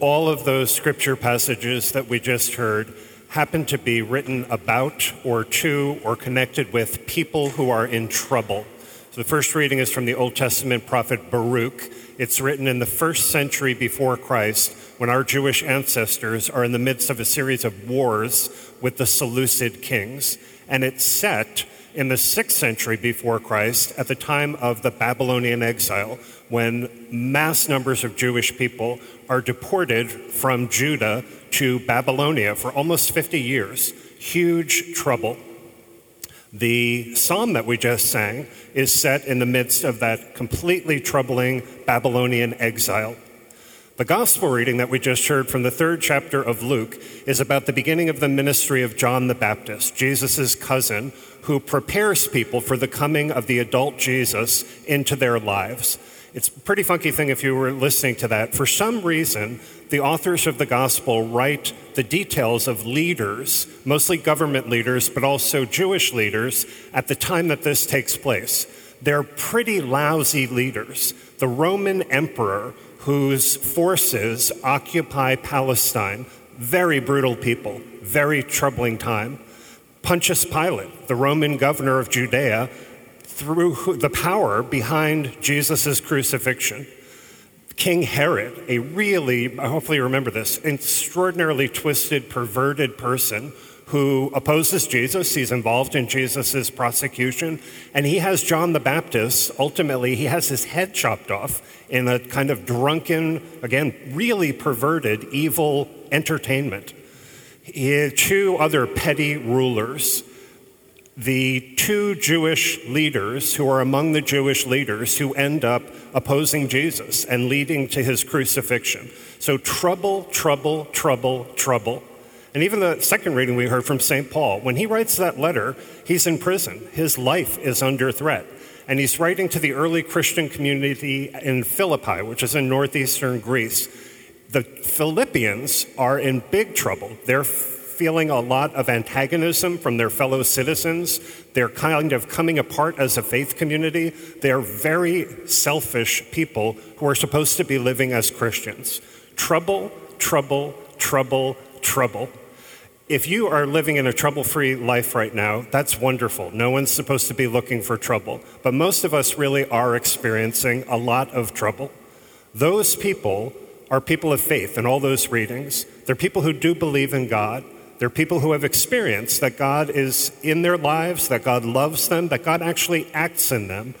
all of those scripture passages that we just heard happen to be written about or to or connected with people who are in trouble. So the first reading is from the Old Testament prophet Baruch. It's written in the first century before Christ when our Jewish ancestors are in the midst of a series of wars with the Seleucid kings. And it's set in the sixth century before Christ at the time of the Babylonian exile when mass numbers of Jewish people are deported from Judah to Babylonia for almost 50 years. Huge trouble. The psalm that we just sang is set in the midst of that completely troubling Babylonian exile. The gospel reading that we just heard from the third chapter of Luke is about the beginning of the ministry of John the Baptist, Jesus' cousin, who prepares people for the coming of the adult Jesus into their lives. It's a pretty funky thing if you were listening to that. For some reason, the authors of the gospel write the details of leaders, mostly government leaders, but also Jewish leaders, at the time that this takes place. They're pretty lousy leaders. The Roman emperor, whose forces occupy Palestine, very brutal people, very troubling time. Pontius Pilate, the Roman governor of Judea, through the power behind Jesus' crucifixion. King Herod, a really, hopefully you remember this, extraordinarily twisted, perverted person who opposes Jesus. He's involved in Jesus' prosecution. And he has John the Baptist, ultimately, he has his head chopped off in a kind of drunken, again, really perverted, evil entertainment. He two other petty rulers the two Jewish leaders who are among the Jewish leaders who end up opposing Jesus and leading to his crucifixion. So, trouble, trouble, trouble, trouble. And even the second reading we heard from St. Paul, when he writes that letter, he's in prison. His life is under threat. And he's writing to the early Christian community in Philippi, which is in northeastern Greece. The Philippians are in big trouble. They're feeling a lot of antagonism from their fellow citizens. They're kind of coming apart as a faith community. They're very selfish people who are supposed to be living as Christians. Trouble, trouble, trouble, trouble. If you are living in a trouble free life right now, that's wonderful. No one's supposed to be looking for trouble. But most of us really are experiencing a lot of trouble. Those people are people of faith in all those readings. They're people who do believe in God. They're people who have experienced that God is in their lives, that God loves them, that God actually acts in them,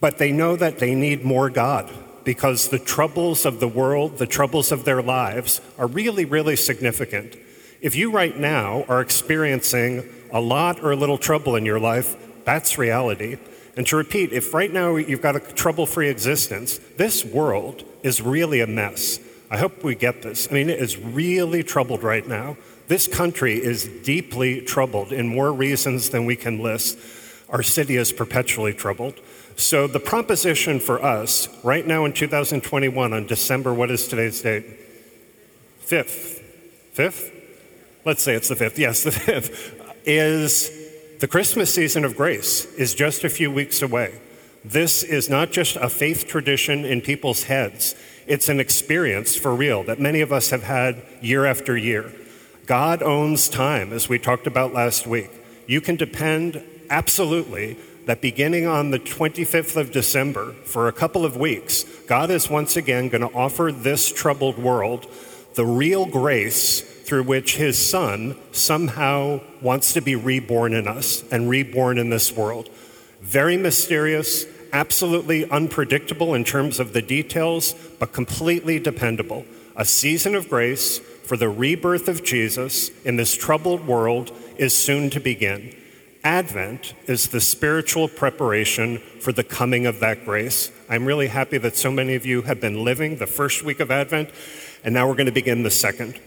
but they know that they need more God because the troubles of the world, the troubles of their lives, are really, really significant. If you right now are experiencing a lot or a little trouble in your life, that's reality. And to repeat, if right now you've got a trouble free existence, this world is really a mess. I hope we get this. I mean, it is really troubled right now. This country is deeply troubled in more reasons than we can list. Our city is perpetually troubled. So, the proposition for us right now in 2021, on December, what is today's date? 5th. 5th? Let's say it's the 5th. Yes, the 5th. Is the Christmas season of grace is just a few weeks away. This is not just a faith tradition in people's heads, it's an experience for real that many of us have had year after year. God owns time, as we talked about last week. You can depend absolutely that beginning on the 25th of December, for a couple of weeks, God is once again going to offer this troubled world the real grace through which his son somehow wants to be reborn in us and reborn in this world. Very mysterious, absolutely unpredictable in terms of the details, but completely dependable. A season of grace for the rebirth of Jesus in this troubled world is soon to begin. Advent is the spiritual preparation for the coming of that grace. I'm really happy that so many of you have been living the first week of Advent, and now we're going to begin the second.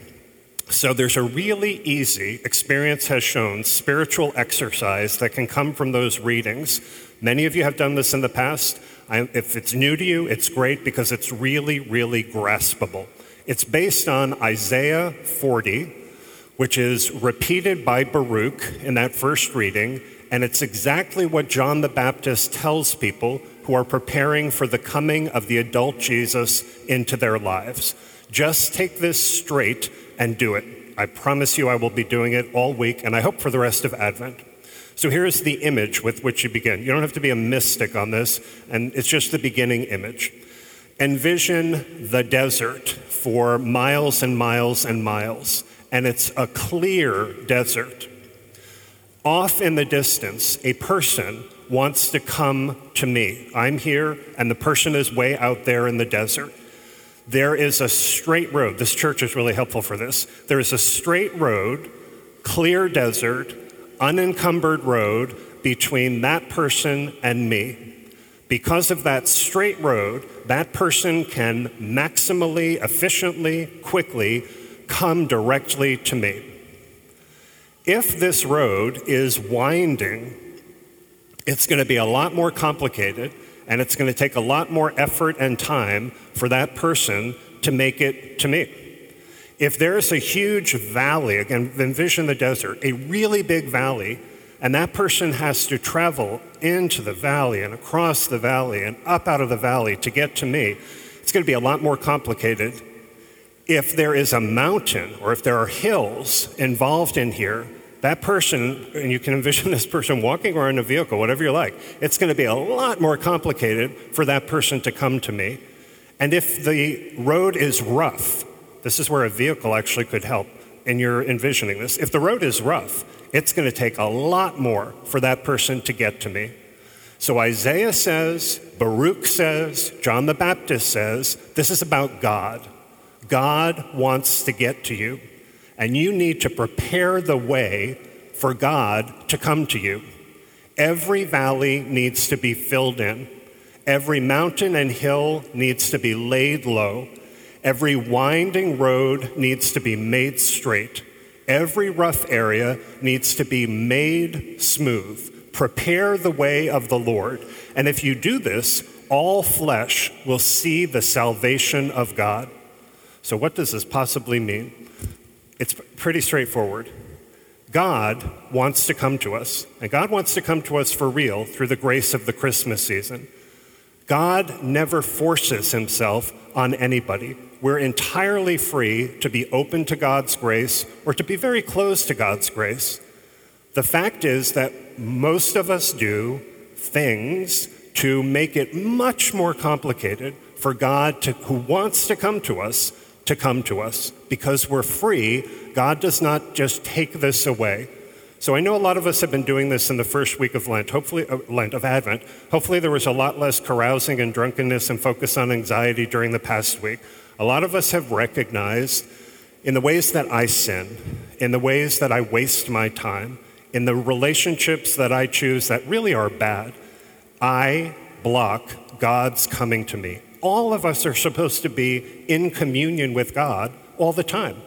So there's a really easy, experience has shown, spiritual exercise that can come from those readings. Many of you have done this in the past. I, if it's new to you, it's great because it's really, really graspable. It's based on Isaiah 40, which is repeated by Baruch in that first reading, and it's exactly what John the Baptist tells people who are preparing for the coming of the adult Jesus into their lives. Just take this straight and do it. I promise you I will be doing it all week, and I hope for the rest of Advent. So here's the image with which you begin. You don't have to be a mystic on this, and it's just the beginning image. Envision the desert for miles and miles and miles, and it's a clear desert. Off in the distance, a person wants to come to me. I'm here, and the person is way out there in the desert. There is a straight road. This church is really helpful for this. There is a straight road, clear desert, unencumbered road between that person and me. Because of that straight road, that person can maximally, efficiently, quickly come directly to me. If this road is winding, it's going to be a lot more complicated and it's going to take a lot more effort and time for that person to make it to me. If there's a huge valley, again, envision the desert, a really big valley, and that person has to travel into the valley and across the valley and up out of the valley to get to me, it's going to be a lot more complicated. If there is a mountain or if there are hills involved in here, that person, and you can envision this person walking or in a vehicle, whatever you like, it's going to be a lot more complicated for that person to come to me. And if the road is rough, this is where a vehicle actually could help, and you're envisioning this. If the road is rough, it's going to take a lot more for that person to get to me. So Isaiah says, Baruch says, John the Baptist says, this is about God. God wants to get to you, and you need to prepare the way for God to come to you. Every valley needs to be filled in. Every mountain and hill needs to be laid low. Every winding road needs to be made straight. Every rough area needs to be made smooth. Prepare the way of the Lord. And if you do this, all flesh will see the salvation of God. So, what does this possibly mean? It's pretty straightforward. God wants to come to us, and God wants to come to us for real through the grace of the Christmas season. God never forces himself on anybody. We're entirely free to be open to God's grace or to be very close to God's grace. The fact is that most of us do things to make it much more complicated for God to, who wants to come to us to come to us. Because we're free, God does not just take this away. So I know a lot of us have been doing this in the first week of Lent, hopefully uh, Lent of Advent. Hopefully there was a lot less carousing and drunkenness and focus on anxiety during the past week. A lot of us have recognized in the ways that I sin, in the ways that I waste my time, in the relationships that I choose that really are bad, I block God's coming to me. All of us are supposed to be in communion with God all the time.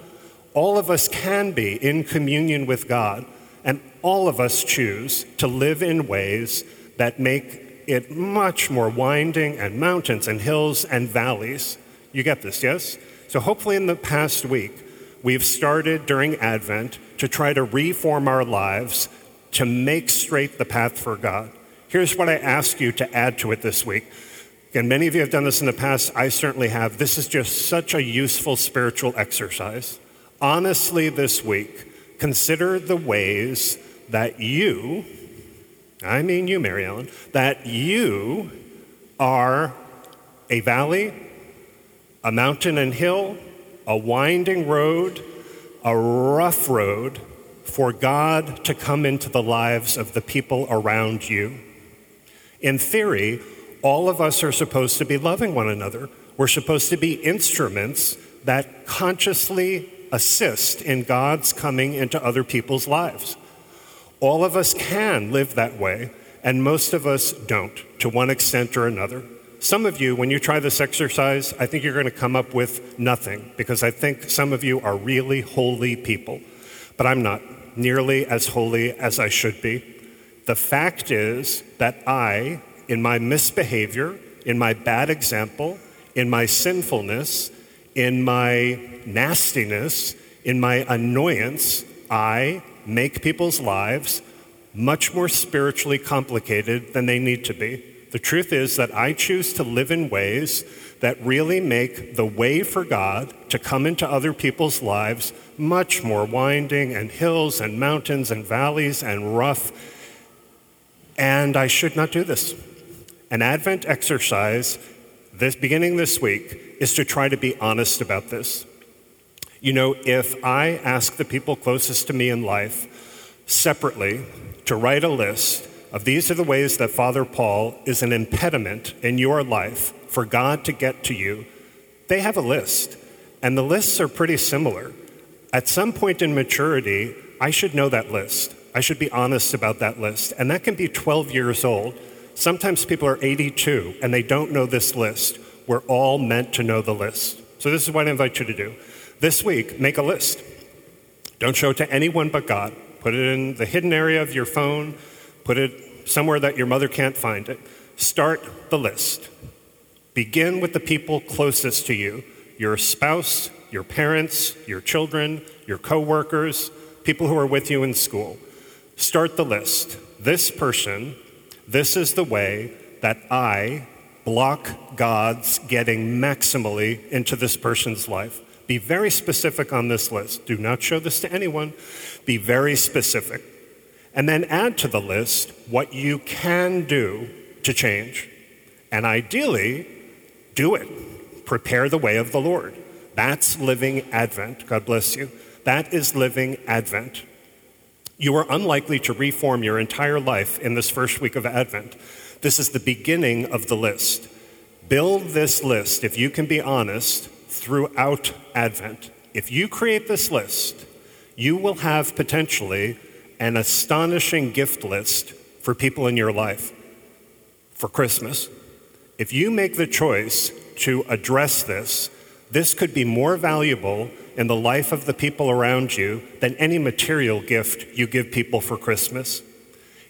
All of us can be in communion with God and all of us choose to live in ways that make it much more winding and mountains and hills and valleys. You get this, yes? So, hopefully, in the past week, we've started during Advent to try to reform our lives to make straight the path for God. Here's what I ask you to add to it this week. Again, many of you have done this in the past. I certainly have. This is just such a useful spiritual exercise. Honestly, this week, consider the ways that you, I mean you, Mary Ellen, that you are a valley, a mountain and hill, a winding road, a rough road for God to come into the lives of the people around you. In theory, all of us are supposed to be loving one another. We're supposed to be instruments that consciously assist in God's coming into other people's lives. All of us can live that way, and most of us don't, to one extent or another. Some of you, when you try this exercise, I think you're going to come up with nothing because I think some of you are really holy people. But I'm not nearly as holy as I should be. The fact is that I, in my misbehavior, in my bad example, in my sinfulness, in my nastiness, in my annoyance, I make people's lives much more spiritually complicated than they need to be. The truth is that I choose to live in ways that really make the way for God to come into other people's lives much more winding and hills and mountains and valleys and rough. And I should not do this. An Advent exercise this beginning this week is to try to be honest about this. You know, if I ask the people closest to me in life separately to write a list of these are the ways that Father Paul is an impediment in your life for God to get to you, they have a list. And the lists are pretty similar. At some point in maturity, I should know that list. I should be honest about that list. And that can be 12 years old. Sometimes people are 82 and they don't know this list. We're all meant to know the list. So, this is what I invite you to do. This week, make a list. Don't show it to anyone but God. Put it in the hidden area of your phone, put it somewhere that your mother can't find it. Start the list. Begin with the people closest to you your spouse, your parents, your children, your coworkers, people who are with you in school. Start the list. This person, this is the way that I block God's getting maximally into this person's life. Be very specific on this list. Do not show this to anyone. Be very specific. And then add to the list what you can do to change. And ideally, do it. Prepare the way of the Lord. That's living Advent. God bless you. That is living Advent. You are unlikely to reform your entire life in this first week of Advent. This is the beginning of the list. Build this list, if you can be honest, throughout Advent. If you create this list, you will have potentially an astonishing gift list for people in your life for Christmas. If you make the choice to address this, this could be more valuable in the life of the people around you than any material gift you give people for Christmas.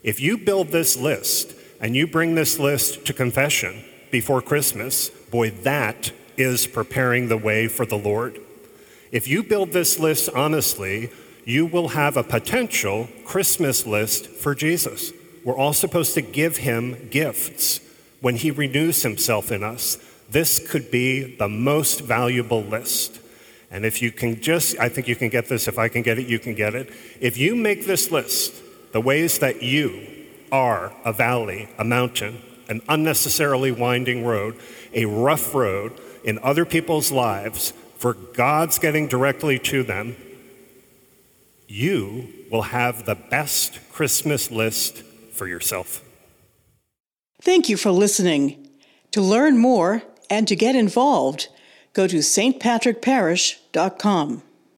If you build this list and you bring this list to confession before Christmas, boy, that is preparing the way for the Lord. If you build this list honestly, you will have a potential Christmas list for Jesus. We're all supposed to give him gifts when he renews himself in us. This could be the most valuable list. And if you can just, I think you can get this. If I can get it, you can get it. If you make this list, the ways that you are a valley, a mountain, an unnecessarily winding road, a rough road, in other people's lives for God's getting directly to them, you will have the best Christmas list for yourself. Thank you for listening. To learn more and to get involved, go to stpatrickparish.com.